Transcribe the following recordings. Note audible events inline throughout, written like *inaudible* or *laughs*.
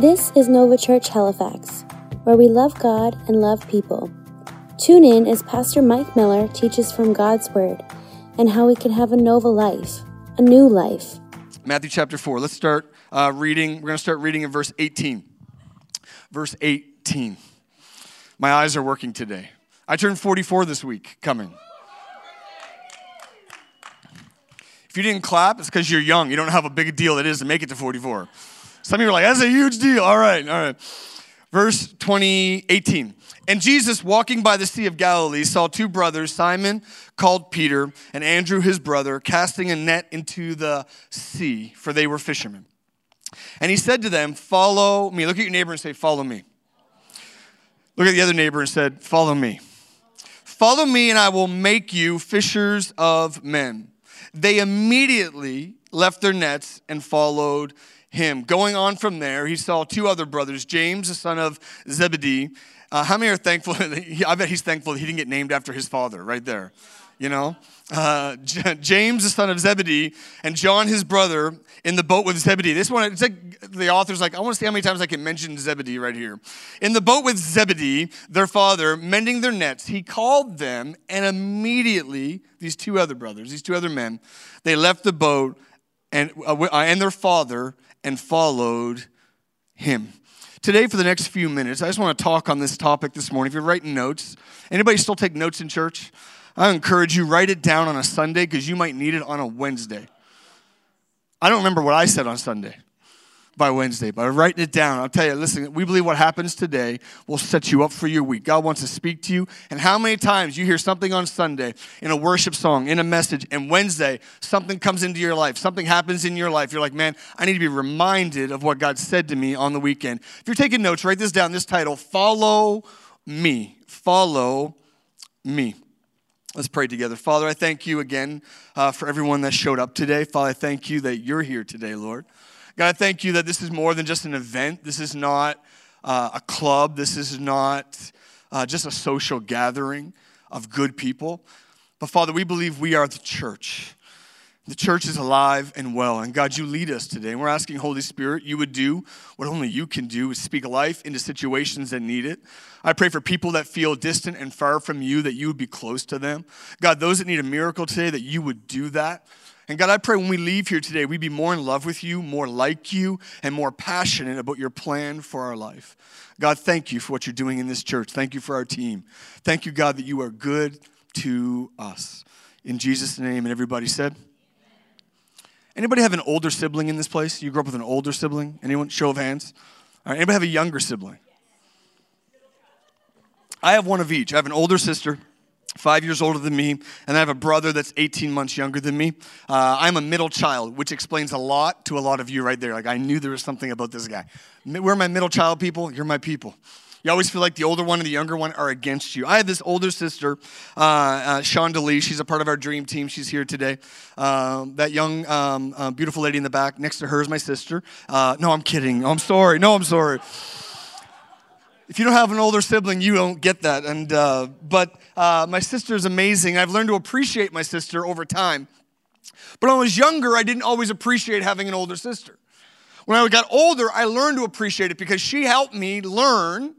This is Nova Church Halifax, where we love God and love people. Tune in as Pastor Mike Miller teaches from God's Word and how we can have a Nova life, a new life. Matthew chapter 4. Let's start uh, reading. We're going to start reading in verse 18. Verse 18. My eyes are working today. I turned 44 this week coming. If you didn't clap, it's because you're young. You don't know how big a deal it is to make it to 44. Some of you are like, that's a huge deal. All right, all right. Verse 20, 18. And Jesus, walking by the Sea of Galilee, saw two brothers, Simon, called Peter, and Andrew, his brother, casting a net into the sea, for they were fishermen. And he said to them, Follow me. Look at your neighbor and say, Follow me. Look at the other neighbor and said, Follow me. Follow me, and I will make you fishers of men. They immediately left their nets and followed him. Going on from there, he saw two other brothers, James, the son of Zebedee. Uh, how many are thankful? *laughs* I bet he's thankful he didn't get named after his father, right there. You know? Uh, James, the son of Zebedee, and John, his brother, in the boat with Zebedee. This one, it's like the author's like, I want to see how many times I can mention Zebedee right here. In the boat with Zebedee, their father, mending their nets, he called them, and immediately, these two other brothers, these two other men, they left the boat and, uh, and their father and followed him. Today, for the next few minutes, I just want to talk on this topic this morning. If you're writing notes, anybody still take notes in church? I encourage you, write it down on a Sunday because you might need it on a Wednesday. I don't remember what I said on Sunday by Wednesday, by writing it down. I'll tell you, listen, we believe what happens today will set you up for your week. God wants to speak to you. And how many times you hear something on Sunday in a worship song, in a message, and Wednesday something comes into your life, something happens in your life. You're like, man, I need to be reminded of what God said to me on the weekend. If you're taking notes, write this down. This title, Follow Me. Follow Me. Let's pray together. Father, I thank you again uh, for everyone that showed up today. Father, I thank you that you're here today, Lord. God, I thank you that this is more than just an event. This is not uh, a club. This is not uh, just a social gathering of good people. But Father, we believe we are the church. The church is alive and well. And God, you lead us today. And we're asking, Holy Spirit, you would do what only you can do is speak life into situations that need it. I pray for people that feel distant and far from you, that you would be close to them. God, those that need a miracle today, that you would do that. And God, I pray when we leave here today, we be more in love with you, more like you, and more passionate about your plan for our life. God, thank you for what you're doing in this church. Thank you for our team. Thank you, God, that you are good to us. In Jesus' name, and everybody said, Anybody have an older sibling in this place? You grew up with an older sibling? Anyone? Show of hands. All right, anybody have a younger sibling? I have one of each. I have an older sister five years older than me, and I have a brother that's 18 months younger than me. Uh, I'm a middle child, which explains a lot to a lot of you right there. Like, I knew there was something about this guy. We're my middle child people, you're my people. You always feel like the older one and the younger one are against you. I have this older sister, uh, uh, Sean DeLee. She's a part of our dream team. She's here today. Um, that young, um, uh, beautiful lady in the back next to her is my sister. Uh, no, I'm kidding. I'm sorry. No, I'm sorry if you don't have an older sibling, you don't get that. And uh, but uh, my sister is amazing. I've learned to appreciate my sister over time. But when I was younger, I didn't always appreciate having an older sister. When I got older, I learned to appreciate it because she helped me learn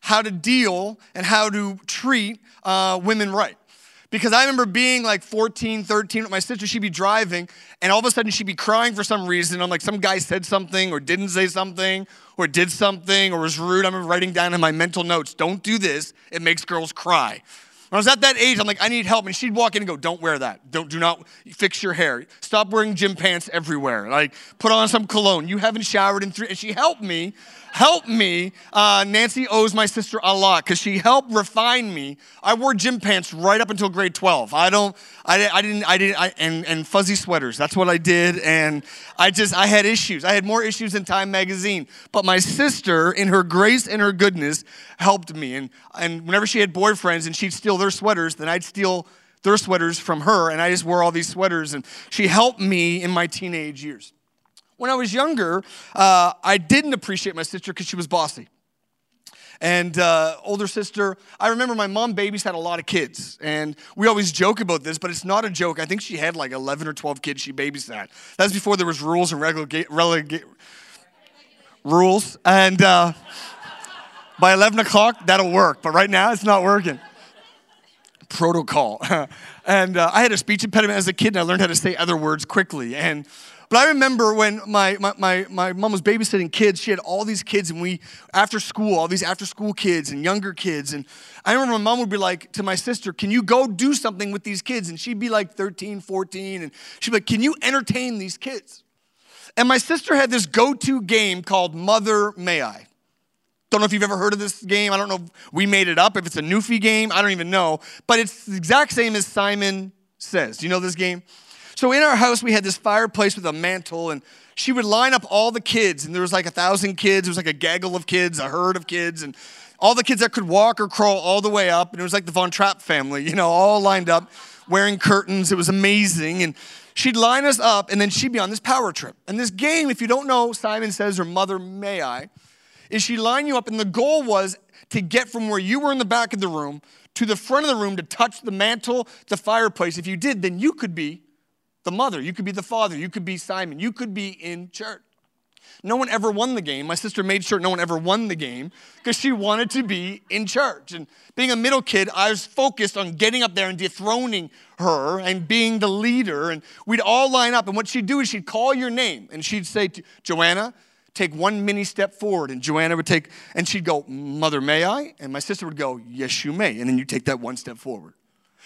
how to deal and how to treat uh, women right. Because I remember being like 14, 13 with my sister, she'd be driving, and all of a sudden she'd be crying for some reason. I'm like, some guy said something or didn't say something or did something or was rude. I remember writing down in my mental notes, don't do this, it makes girls cry. When I was at that age, I'm like, I need help. And she'd walk in and go, Don't wear that. Don't do not fix your hair. Stop wearing gym pants everywhere. Like, put on some cologne. You haven't showered in three. And she helped me helped me. Uh, Nancy owes my sister a lot because she helped refine me. I wore gym pants right up until grade 12. I don't, I, I didn't, I didn't, I, and, and fuzzy sweaters. That's what I did. And I just, I had issues. I had more issues than Time Magazine. But my sister, in her grace and her goodness, helped me. And, and whenever she had boyfriends and she'd steal their sweaters, then I'd steal their sweaters from her. And I just wore all these sweaters. And she helped me in my teenage years. When I was younger, uh, I didn't appreciate my sister because she was bossy. And uh, older sister, I remember my mom babysat a lot of kids. And we always joke about this, but it's not a joke. I think she had like 11 or 12 kids she babysat. That's before there was rules and relega- relega- rules. And uh, by 11 o'clock, that'll work. But right now, it's not working. Protocol. *laughs* and uh, I had a speech impediment as a kid, and I learned how to say other words quickly. And but I remember when my, my, my, my mom was babysitting kids, she had all these kids, and we, after school, all these after school kids and younger kids. And I remember my mom would be like to my sister, Can you go do something with these kids? And she'd be like 13, 14, and she'd be like, Can you entertain these kids? And my sister had this go to game called Mother May I. Don't know if you've ever heard of this game. I don't know if we made it up, if it's a Newfie game. I don't even know. But it's the exact same as Simon Says. Do you know this game? So in our house, we had this fireplace with a mantle, and she would line up all the kids, and there was like a thousand kids. It was like a gaggle of kids, a herd of kids, and all the kids that could walk or crawl all the way up. And it was like the Von Trapp family, you know, all lined up, wearing curtains. It was amazing. And she'd line us up, and then she'd be on this power trip. And this game, if you don't know, Simon Says or Mother May I, is she line you up, and the goal was to get from where you were in the back of the room to the front of the room to touch the mantle, the fireplace. If you did, then you could be the mother, you could be the father, you could be Simon, you could be in church. No one ever won the game. My sister made sure no one ever won the game because she wanted to be in church. And being a middle kid, I was focused on getting up there and dethroning her and being the leader. And we'd all line up. And what she'd do is she'd call your name and she'd say, Joanna, take one mini step forward. And Joanna would take, and she'd go, Mother, may I? And my sister would go, Yes, you may. And then you take that one step forward.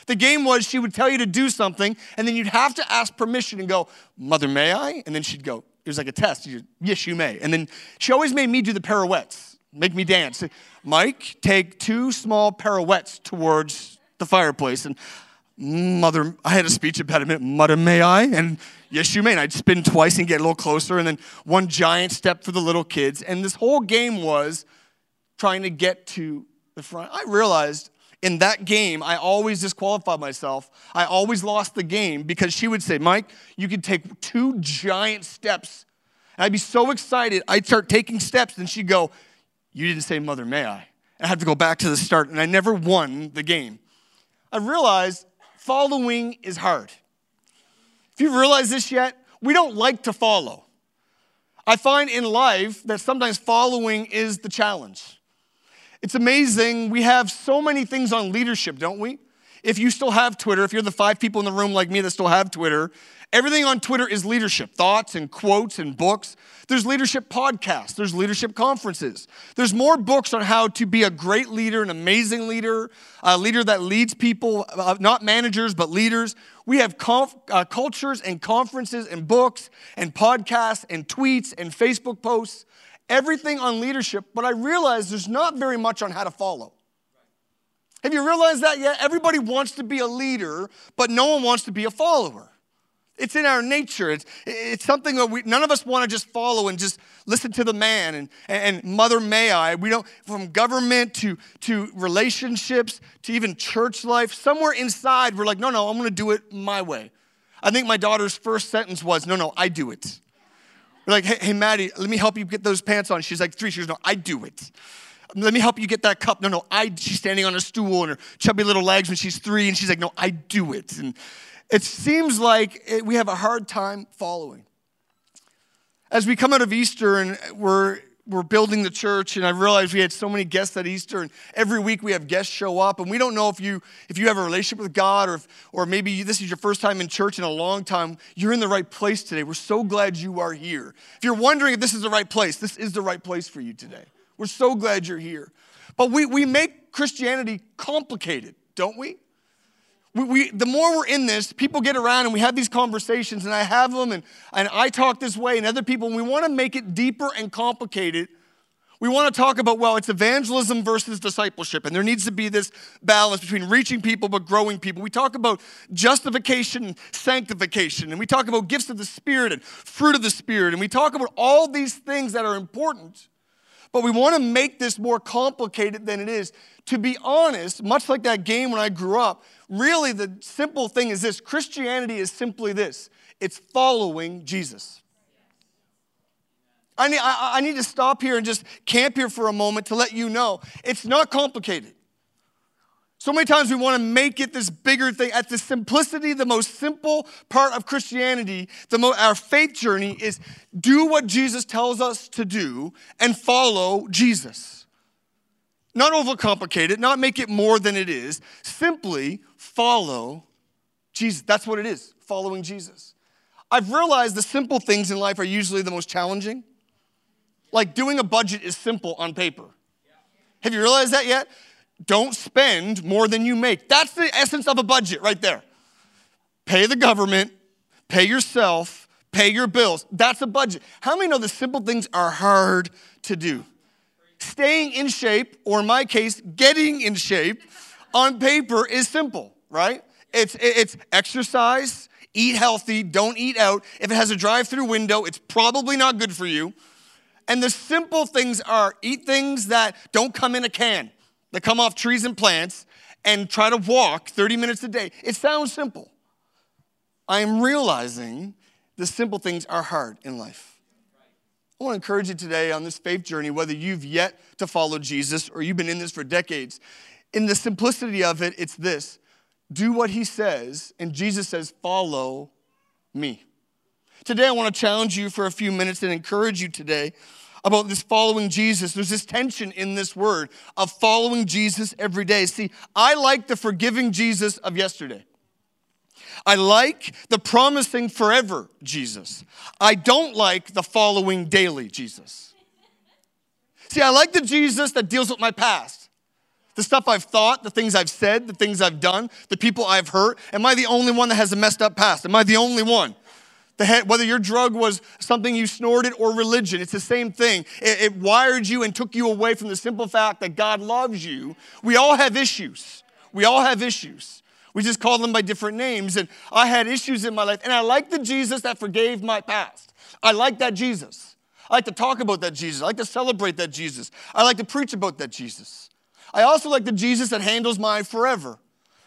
The game was she would tell you to do something, and then you'd have to ask permission and go, Mother, may I? And then she'd go, it was like a test. You, yes, you may. And then she always made me do the pirouettes, make me dance. Mike, take two small pirouettes towards the fireplace. And mother, I had a speech impediment. Mother, may I? And yes, you may. And I'd spin twice and get a little closer. And then one giant step for the little kids. And this whole game was trying to get to the front. I realized in that game, I always disqualified myself. I always lost the game because she would say, Mike, you could take two giant steps. And I'd be so excited. I'd start taking steps, and she'd go, You didn't say, Mother, may I? And I have to go back to the start, and I never won the game. I realized following is hard. If you've realized this yet, we don't like to follow. I find in life that sometimes following is the challenge. It's amazing. We have so many things on leadership, don't we? If you still have Twitter, if you're the five people in the room like me that still have Twitter, everything on Twitter is leadership thoughts and quotes and books. There's leadership podcasts, there's leadership conferences. There's more books on how to be a great leader, an amazing leader, a leader that leads people, uh, not managers, but leaders. We have conf- uh, cultures and conferences and books and podcasts and tweets and Facebook posts everything on leadership, but I realize there's not very much on how to follow. Have you realized that yet? Everybody wants to be a leader, but no one wants to be a follower. It's in our nature. It's, it's something that we, none of us want to just follow and just listen to the man and, and mother may I. We don't, from government to, to relationships to even church life, somewhere inside we're like, no, no, I'm going to do it my way. I think my daughter's first sentence was, no, no, I do it. Like, hey, hey, Maddie, let me help you get those pants on. She's like three. She goes, no, I do it. Let me help you get that cup. No, no, I. She's standing on a stool and her chubby little legs when she's three, and she's like, no, I do it. And it seems like it, we have a hard time following. As we come out of Easter and we're we're building the church and i realized we had so many guests at easter and every week we have guests show up and we don't know if you if you have a relationship with god or if, or maybe this is your first time in church in a long time you're in the right place today. We're so glad you are here. If you're wondering if this is the right place this is the right place for you today. We're so glad you're here. But we, we make christianity complicated don't we we, we, the more we're in this, people get around and we have these conversations, and I have them, and, and I talk this way, and other people, and we want to make it deeper and complicated. We want to talk about, well, it's evangelism versus discipleship, and there needs to be this balance between reaching people but growing people. We talk about justification and sanctification, and we talk about gifts of the Spirit and fruit of the Spirit, and we talk about all these things that are important. But we want to make this more complicated than it is. To be honest, much like that game when I grew up, really the simple thing is this Christianity is simply this it's following Jesus. I need, I, I need to stop here and just camp here for a moment to let you know it's not complicated. So many times we want to make it this bigger thing. At the simplicity, the most simple part of Christianity, the mo- our faith journey is do what Jesus tells us to do and follow Jesus. Not overcomplicate it, not make it more than it is. Simply follow Jesus. That's what it is, following Jesus. I've realized the simple things in life are usually the most challenging. Like doing a budget is simple on paper. Have you realized that yet? Don't spend more than you make. That's the essence of a budget right there. Pay the government, pay yourself, pay your bills. That's a budget. How many know the simple things are hard to do? Staying in shape, or in my case, getting in shape on paper is simple, right? It's, it's exercise, eat healthy, don't eat out. If it has a drive through window, it's probably not good for you. And the simple things are eat things that don't come in a can that come off trees and plants and try to walk 30 minutes a day. It sounds simple. I am realizing the simple things are hard in life. I want to encourage you today on this faith journey, whether you've yet to follow Jesus or you've been in this for decades. In the simplicity of it, it's this do what he says, and Jesus says, follow me. Today, I want to challenge you for a few minutes and encourage you today about this following Jesus. There's this tension in this word of following Jesus every day. See, I like the forgiving Jesus of yesterday. I like the promising forever Jesus. I don't like the following daily Jesus. See, I like the Jesus that deals with my past. The stuff I've thought, the things I've said, the things I've done, the people I've hurt. Am I the only one that has a messed up past? Am I the only one? Head, whether your drug was something you snorted or religion, it's the same thing. It, it wired you and took you away from the simple fact that God loves you. We all have issues. We all have issues. We just call them by different names. And I had issues in my life. And I like the Jesus that forgave my past. I like that Jesus. I like to talk about that Jesus. I like to celebrate that Jesus. I like to preach about that Jesus. I also like the Jesus that handles my forever.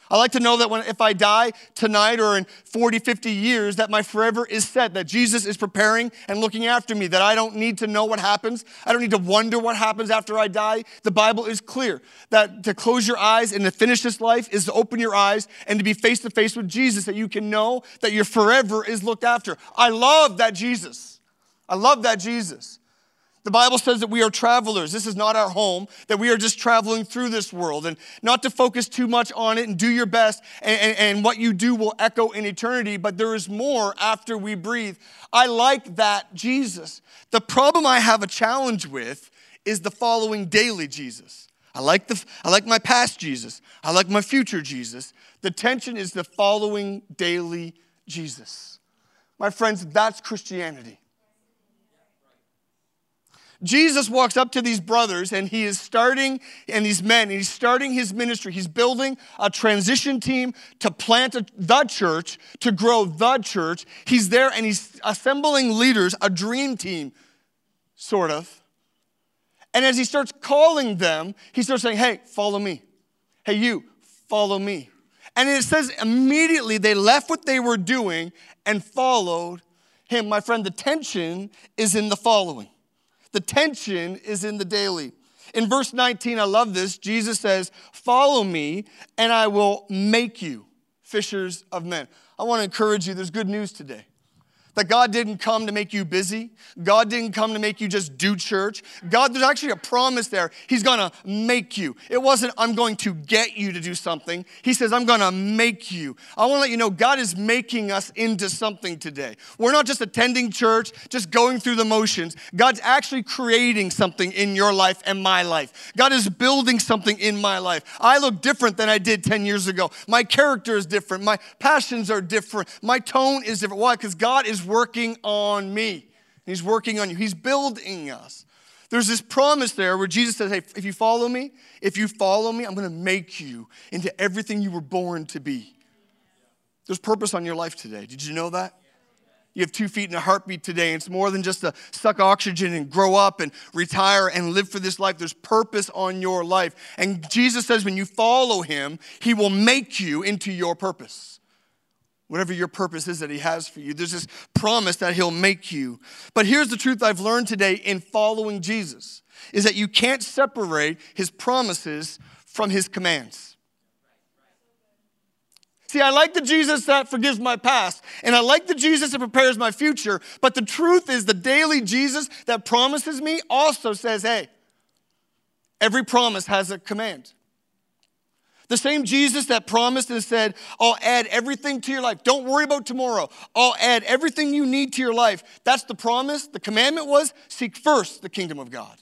I like to know that when, if I die tonight or in 40, 50 years, that my forever is set, that Jesus is preparing and looking after me, that I don't need to know what happens. I don't need to wonder what happens after I die. The Bible is clear that to close your eyes and to finish this life is to open your eyes and to be face to face with Jesus, that you can know that your forever is looked after. I love that Jesus. I love that Jesus. The Bible says that we are travelers. This is not our home, that we are just traveling through this world and not to focus too much on it and do your best. And, and, and, what you do will echo in eternity, but there is more after we breathe. I like that Jesus. The problem I have a challenge with is the following daily Jesus. I like, the, I like my past Jesus. I like my future Jesus. The tension is the following daily Jesus. My friends, that's Christianity. Jesus walks up to these brothers and he is starting, and these men, and he's starting his ministry. He's building a transition team to plant a, the church, to grow the church. He's there and he's assembling leaders, a dream team, sort of. And as he starts calling them, he starts saying, Hey, follow me. Hey, you, follow me. And it says immediately they left what they were doing and followed him. My friend, the tension is in the following. The tension is in the daily. In verse 19, I love this. Jesus says, Follow me, and I will make you fishers of men. I want to encourage you, there's good news today. That God didn't come to make you busy. God didn't come to make you just do church. God, there's actually a promise there. He's gonna make you. It wasn't, I'm going to get you to do something. He says, I'm gonna make you. I wanna let you know, God is making us into something today. We're not just attending church, just going through the motions. God's actually creating something in your life and my life. God is building something in my life. I look different than I did 10 years ago. My character is different. My passions are different. My tone is different. Why? Because God is working on me. He's working on you. He's building us. There's this promise there where Jesus says, Hey, if you follow me, if you follow me, I'm going to make you into everything you were born to be. There's purpose on your life today. Did you know that? You have two feet and a heartbeat today. It's more than just to suck oxygen and grow up and retire and live for this life. There's purpose on your life. And Jesus says when you follow him, he will make you into your purpose whatever your purpose is that He has for you. There's this promise that He'll make you. But here's the truth I've learned today in following Jesus is that you can't separate His promises from His commands. See, I like the Jesus that forgives my past, and I like the Jesus that prepares my future, but the truth is, the daily Jesus that promises me also says, hey, every promise has a command. The same Jesus that promised and said, I'll add everything to your life. Don't worry about tomorrow. I'll add everything you need to your life. That's the promise. The commandment was seek first the kingdom of God.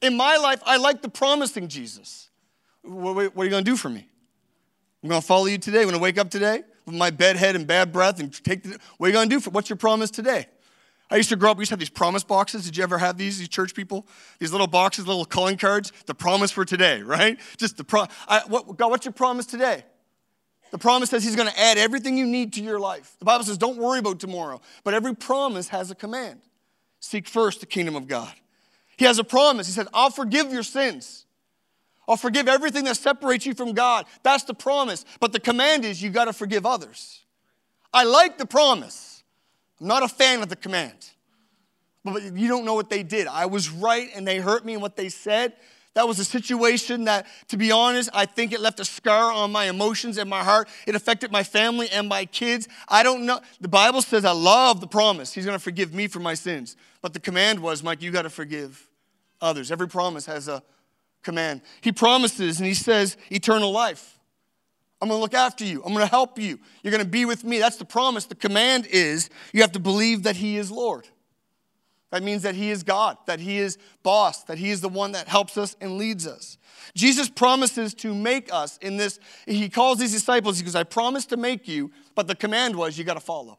In my life, I like the promising Jesus. What, are you going to do for me? I'm going to follow you today. Going to wake up today with my bed head and bad breath and take the, what are you going to do for, what's your promise today? I used to grow up, we used to have these promise boxes. Did you ever have these, these church people? These little boxes, little calling cards, the promise for today, right? Just the pro, I, what, God, what's your promise today? The promise says He's going to add everything you need to your life. The Bible says, don't worry about tomorrow. But every promise has a command seek first the kingdom of God. He has a promise. He said, I'll forgive your sins. I'll forgive everything that separates you from God. That's the promise. But the command is you got to forgive others. I like the promise. I'm not a fan of the command. But you don't know what they did. I was right and they hurt me and what they said. That was a situation that, to be honest, I think it left a scar on my emotions and my heart. It affected my family and my kids. I don't know. The Bible says I love the promise. He's going to forgive me for my sins. But the command was, Mike, you got to forgive others. Every promise has a command. He promises and he says eternal life. I'm going to look after you. I'm going to help you. You're going to be with me. That's the promise. The command is you have to believe that He is Lord. That means that He is God, that He is boss, that He is the one that helps us and leads us. Jesus promises to make us in this. He calls these disciples, He goes, I promise to make you, but the command was you got to follow.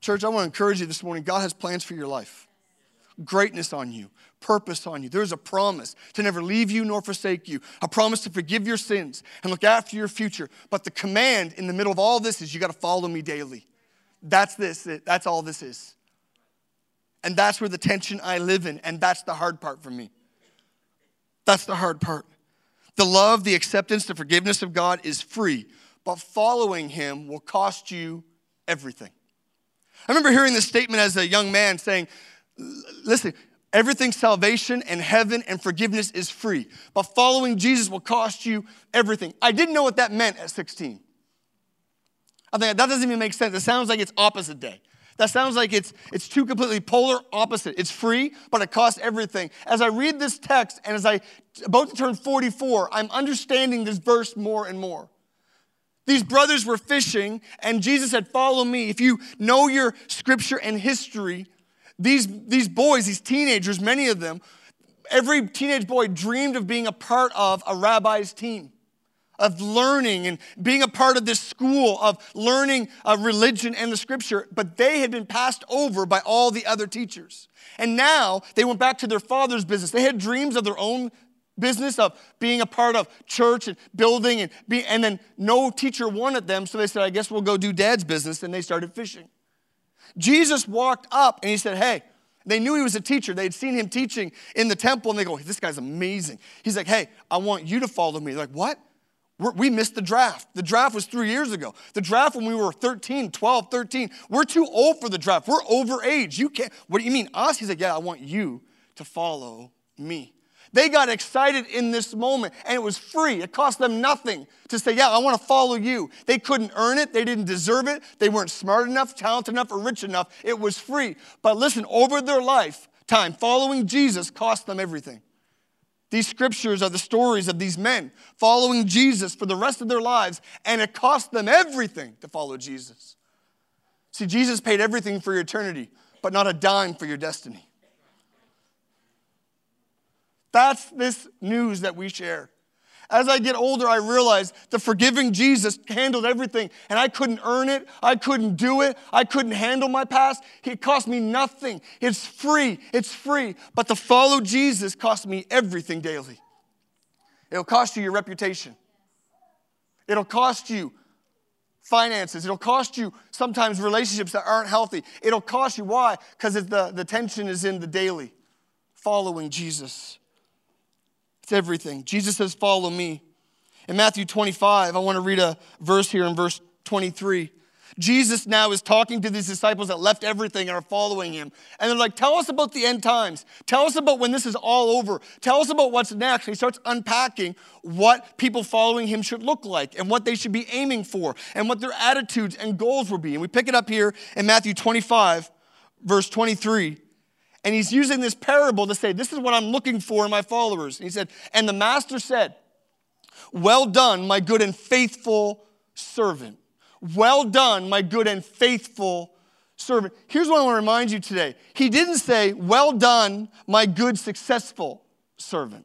Church, I want to encourage you this morning. God has plans for your life, greatness on you purpose on you. There's a promise to never leave you nor forsake you, a promise to forgive your sins and look after your future. But the command in the middle of all this is you got to follow me daily. That's this, that's all this is. And that's where the tension I live in, and that's the hard part for me. That's the hard part. The love, the acceptance, the forgiveness of God is free, but following Him will cost you everything. I remember hearing this statement as a young man saying, Listen, Everything salvation and heaven and forgiveness is free. But following Jesus will cost you everything. I didn't know what that meant at 16. I think that doesn't even make sense. It sounds like it's opposite day. That sounds like it's, it's two completely polar opposite. It's free, but it costs everything. As I read this text and as I about to turn 44, I'm understanding this verse more and more. These brothers were fishing, and Jesus said, Follow me. If you know your scripture and history, these, these boys, these teenagers, many of them, every teenage boy dreamed of being a part of a rabbi's team, of learning and being a part of this school, of learning religion and the scripture. But they had been passed over by all the other teachers. And now they went back to their father's business. They had dreams of their own business of being a part of church and building and be, and then no teacher wanted them so they said i guess we'll go do dad's business and they started fishing Jesus walked up and he said, Hey, they knew he was a teacher. They'd seen him teaching in the temple and they go, This guy's amazing. He's like, Hey, I want you to follow me. They're like, What? We're, we missed the draft. The draft was three years ago. The draft when we were 13, 12, 13. We're too old for the draft. We're over age. You can't. What do you mean, us? He's like, Yeah, I want you to follow me. They got excited in this moment and it was free. It cost them nothing to say, Yeah, I want to follow you. They couldn't earn it, they didn't deserve it, they weren't smart enough, talented enough, or rich enough. It was free. But listen, over their lifetime, following Jesus cost them everything. These scriptures are the stories of these men following Jesus for the rest of their lives, and it cost them everything to follow Jesus. See, Jesus paid everything for your eternity, but not a dime for your destiny. That's this news that we share. As I get older, I realize the forgiving Jesus handled everything, and I couldn't earn it. I couldn't do it. I couldn't handle my past. It cost me nothing. It's free. It's free. But to follow Jesus cost me everything daily. It'll cost you your reputation, it'll cost you finances, it'll cost you sometimes relationships that aren't healthy. It'll cost you. Why? Because the, the tension is in the daily following Jesus. It's everything. Jesus says, Follow me. In Matthew 25, I want to read a verse here in verse 23. Jesus now is talking to these disciples that left everything and are following him. And they're like, Tell us about the end times. Tell us about when this is all over. Tell us about what's next. And he starts unpacking what people following him should look like and what they should be aiming for and what their attitudes and goals will be. And we pick it up here in Matthew 25, verse 23. And he's using this parable to say, This is what I'm looking for in my followers. And he said, And the master said, Well done, my good and faithful servant. Well done, my good and faithful servant. Here's what I want to remind you today. He didn't say, Well done, my good, successful servant.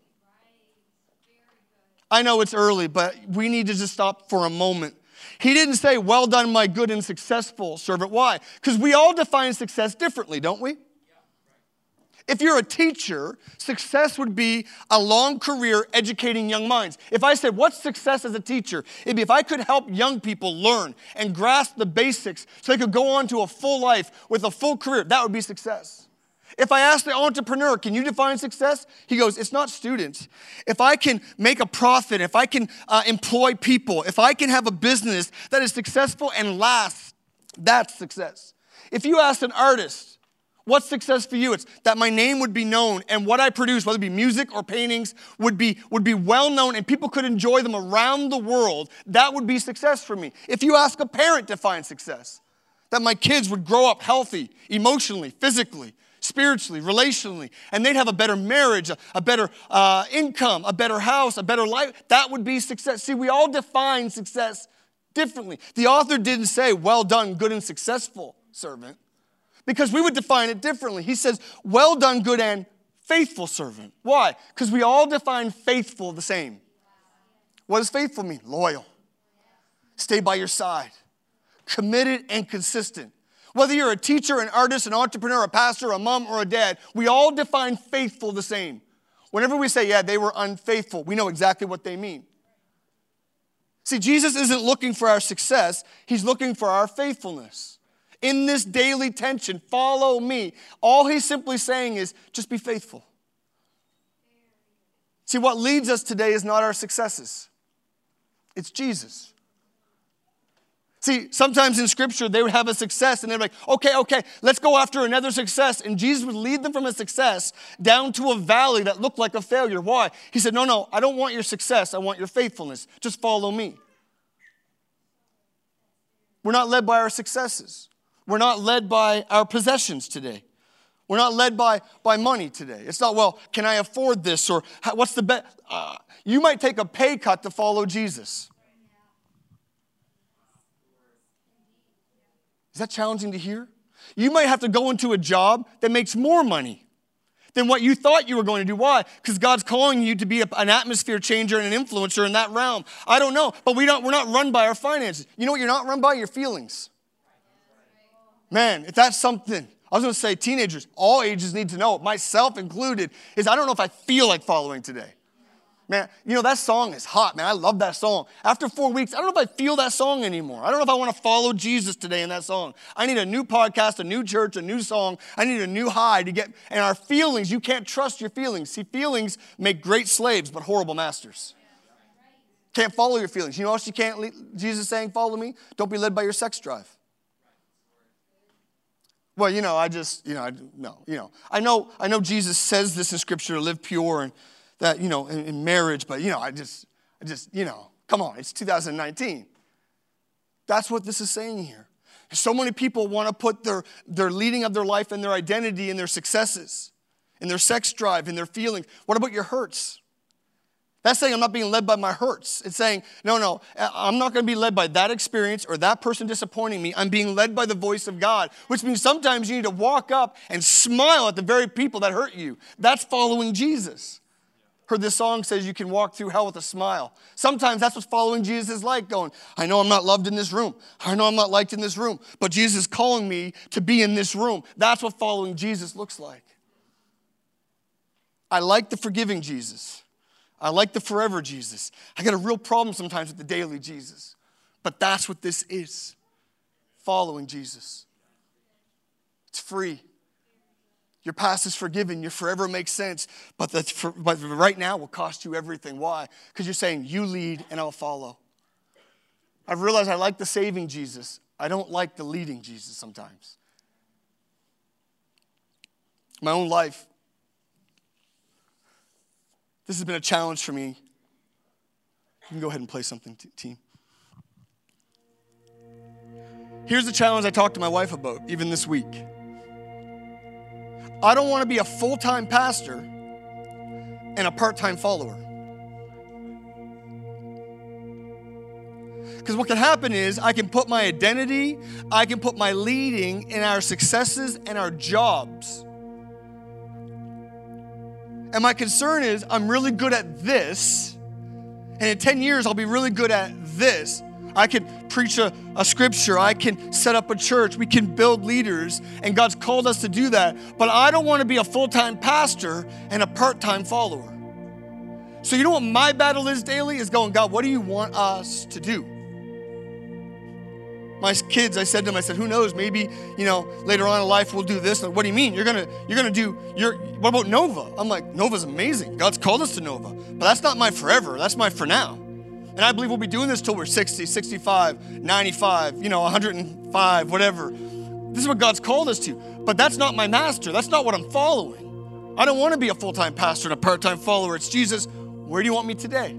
I know it's early, but we need to just stop for a moment. He didn't say, Well done, my good and successful servant. Why? Because we all define success differently, don't we? If you're a teacher, success would be a long career educating young minds. If I said, What's success as a teacher? It'd be if I could help young people learn and grasp the basics so they could go on to a full life with a full career. That would be success. If I ask the entrepreneur, Can you define success? He goes, It's not students. If I can make a profit, if I can uh, employ people, if I can have a business that is successful and lasts, that's success. If you ask an artist, What's success for you? It's that my name would be known and what I produce, whether it be music or paintings, would be, would be well known and people could enjoy them around the world. That would be success for me. If you ask a parent to find success, that my kids would grow up healthy, emotionally, physically, spiritually, relationally, and they'd have a better marriage, a, a better uh, income, a better house, a better life, that would be success. See, we all define success differently. The author didn't say, well done, good and successful servant because we would define it differently. He says, Well done, good and faithful servant. Why? Because we all define faithful the same. What does faithful mean? Loyal, stay by your side, committed and consistent. Whether you're a teacher, an artist, an entrepreneur, a pastor, a mom, or a dad, we all define faithful the same. Whenever we say, yeah, they were unfaithful, we know exactly what they mean. See, Jesus isn't looking for our success, He's looking for our faithfulness in this daily tension. Follow me. All he's simply saying is just be faithful. See, what leads us today is not our successes, it's Jesus. See, sometimes in scripture, they would have a success and they're like, okay, okay, let's go after another success. And Jesus would lead them from a success down to a valley that looked like a failure. Why? He said, no, no, I don't want your success. I want your faithfulness. Just follow me. We're not led by our successes. We're not led by our possessions today. We're not led by, by money today. It's not, well, can I afford this? Or what's the best? Uh, you might take a pay cut to follow Jesus. Is that challenging to hear? You might have to go into a job that makes more money than what you thought you were going to do. Why? Because God's calling you to be an atmosphere changer and an influencer in that realm. I don't know, but we don't, we're not run by our finances. You know what you're not run by? Your feelings. Man, if that's something, I was gonna say teenagers, all ages need to know, myself included, is I don't know if I feel like following today. Man, you know, that song is hot, man. I love that song. After four weeks, I don't know if I feel that song anymore. I don't know if I want to follow Jesus today in that song. I need a new podcast, a new church, a new song. I need a new high to get, and our feelings, you can't trust your feelings. See, feelings make great slaves, but horrible masters. Can't follow your feelings. You know what you can't, Jesus saying, follow me? Don't be led by your sex drive. Well, you know, I just, you know, I, no, you know, I know, I know Jesus says this in Scripture to live pure and that, you know, in, in marriage, but you know, I just, I just, you know, come on, it's 2019. That's what this is saying here. So many people want to put their, their leading of their life and their identity and their successes, and their sex drive, and their feelings. What about your hurts? That's saying I'm not being led by my hurts. It's saying, no, no, uh, I'm not going to be led by that experience or that person disappointing me. I'm being led by the voice of God, which means sometimes you need to walk up and smile at the very people that hurt you. That's following Jesus. Heard this song says you can walk through hell with a smile. Sometimes that's what following Jesus is like, going, I know I'm not loved in this room. I know I'm not liked in this room, but Jesus is calling me to be in this room. That's what following Jesus looks like. I like the forgiving Jesus. I like the forever Jesus. I got a real problem sometimes with the daily Jesus. But that's what this is following Jesus. It's free. Your past is forgiven. Your forever makes sense. But, the, for, but right now will cost you everything. Why? Because you're saying, You lead and I'll follow. I've realized I like the saving Jesus. I don't like the leading Jesus sometimes. My own life, this has been a challenge for me. You can go ahead and play something, team. Here's the challenge I talked to my wife about, even this week. I don't want to be a full time pastor and a part time follower. Because what can happen is I can put my identity, I can put my leading in our successes and our jobs. And my concern is I'm really good at this, and in 10 years I'll be really good at this. I can preach a, a scripture. I can set up a church. We can build leaders, and God's called us to do that. But I don't want to be a full time pastor and a part time follower. So, you know what my battle is daily? Is going, God, what do you want us to do? My kids, I said to them, I said, who knows, maybe, you know, later on in life we'll do this. Like, what do you mean? You're gonna, you're gonna do your what about Nova? I'm like, Nova's amazing. God's called us to Nova. But that's not my forever, that's my for now. And I believe we'll be doing this till we're 60, 65, 95, you know, 105, whatever. This is what God's called us to. But that's not my master. That's not what I'm following. I don't want to be a full time pastor and a part time follower. It's Jesus, where do you want me today?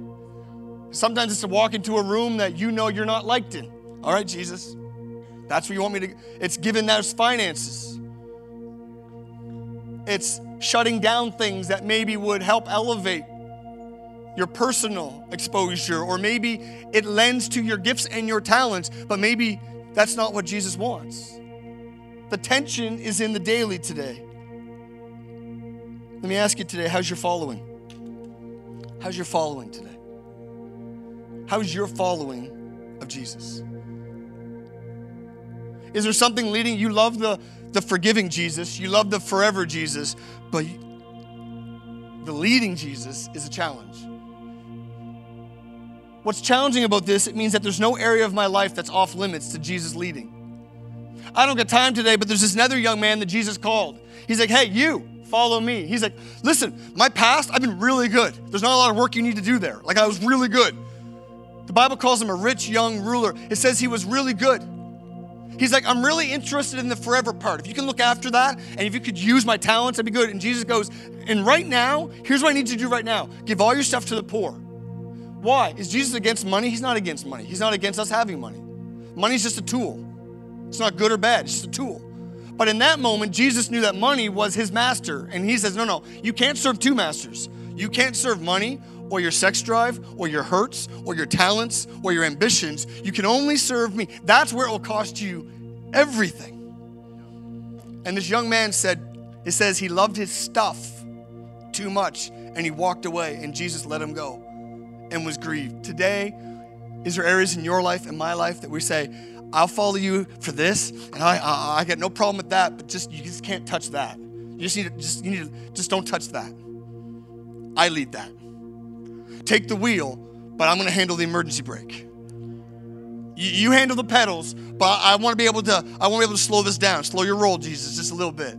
Sometimes it's to walk into a room that you know you're not liked in. All right, Jesus. That's where you want me to. It's giving those finances. It's shutting down things that maybe would help elevate your personal exposure, or maybe it lends to your gifts and your talents, but maybe that's not what Jesus wants. The tension is in the daily today. Let me ask you today how's your following? How's your following today? How's your following of Jesus? Is there something leading? You love the, the forgiving Jesus, you love the forever Jesus, but the leading Jesus is a challenge. What's challenging about this, it means that there's no area of my life that's off limits to Jesus leading. I don't got time today, but there's this another young man that Jesus called. He's like, hey, you, follow me. He's like, listen, my past, I've been really good. There's not a lot of work you need to do there. Like, I was really good. The Bible calls him a rich young ruler. It says he was really good. He's like, I'm really interested in the forever part. If you can look after that and if you could use my talents, that'd be good. And Jesus goes, and right now, here's what I need you to do right now give all your stuff to the poor. Why? Is Jesus against money? He's not against money. He's not against us having money. Money's just a tool. It's not good or bad, it's just a tool. But in that moment, Jesus knew that money was his master. And he says, No, no, you can't serve two masters. You can't serve money or your sex drive or your hurts or your talents or your ambitions. You can only serve me. That's where it will cost you everything. And this young man said, it says he loved his stuff too much and he walked away and Jesus let him go and was grieved. Today, is there areas in your life and my life that we say, I'll follow you for this, and I, I, I got no problem with that, but just you just can't touch that. You just need to just you need to just don't touch that. I lead that take the wheel, but I'm going to handle the emergency brake. You, you handle the pedals, but I want to be able to. I want to be able to slow this down. Slow your roll, Jesus, just a little bit.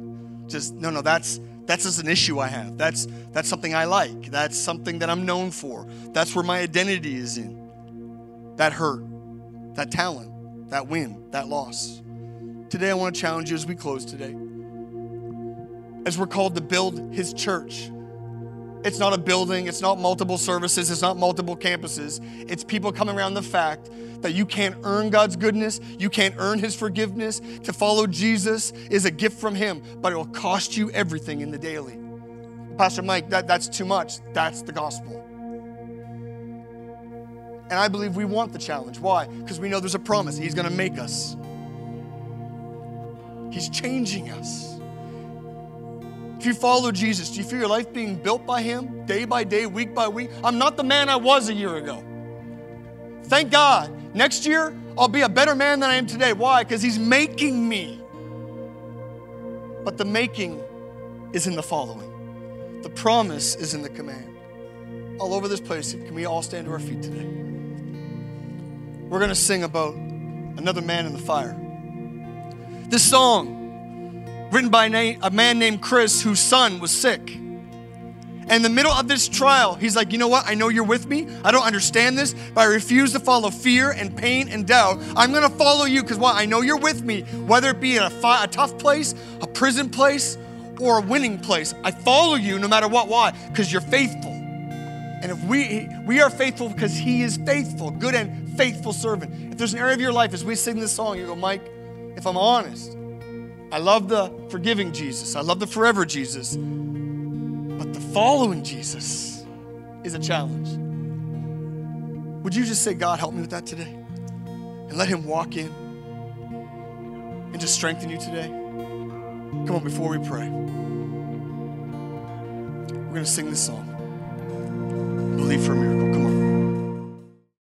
Just no, no. That's that's just an issue I have. That's that's something I like. That's something that I'm known for. That's where my identity is in. That hurt, that talent, that win, that loss. Today, I want to challenge you as we close today. As we're called to build His church it's not a building, it's not multiple services, it's not multiple campuses. It's people coming around the fact that you can't earn God's goodness, you can't earn His forgiveness. To follow Jesus is a gift from Him, but it will cost you everything in the daily. Pastor Mike, that, that's too much. That's the gospel. And I believe we want the challenge. Why? Because we know there's a promise. He's going to make us, He's changing us. If you follow Jesus, do you feel your life being built by Him day by day, week by week? I'm not the man I was a year ago. Thank God. Next year, I'll be a better man than I am today. Why? Because He's making me. But the making is in the following, the promise is in the command. All over this place, can we all stand to our feet today? We're going to sing about another man in the fire. This song written by a man named Chris, whose son was sick. In the middle of this trial, he's like, you know what? I know you're with me. I don't understand this, but I refuse to follow fear and pain and doubt. I'm going to follow you because what? I know you're with me, whether it be in a, a tough place, a prison place, or a winning place. I follow you no matter what. Why? Because you're faithful. And if we we are faithful because he is faithful, good and faithful servant. If there's an area of your life as we sing this song, you go, Mike, if I'm honest, I love the forgiving Jesus. I love the forever Jesus. But the following Jesus is a challenge. Would you just say, God, help me with that today? And let him walk in and just strengthen you today? Come on, before we pray, we're going to sing this song. Believe for a miracle. Come on.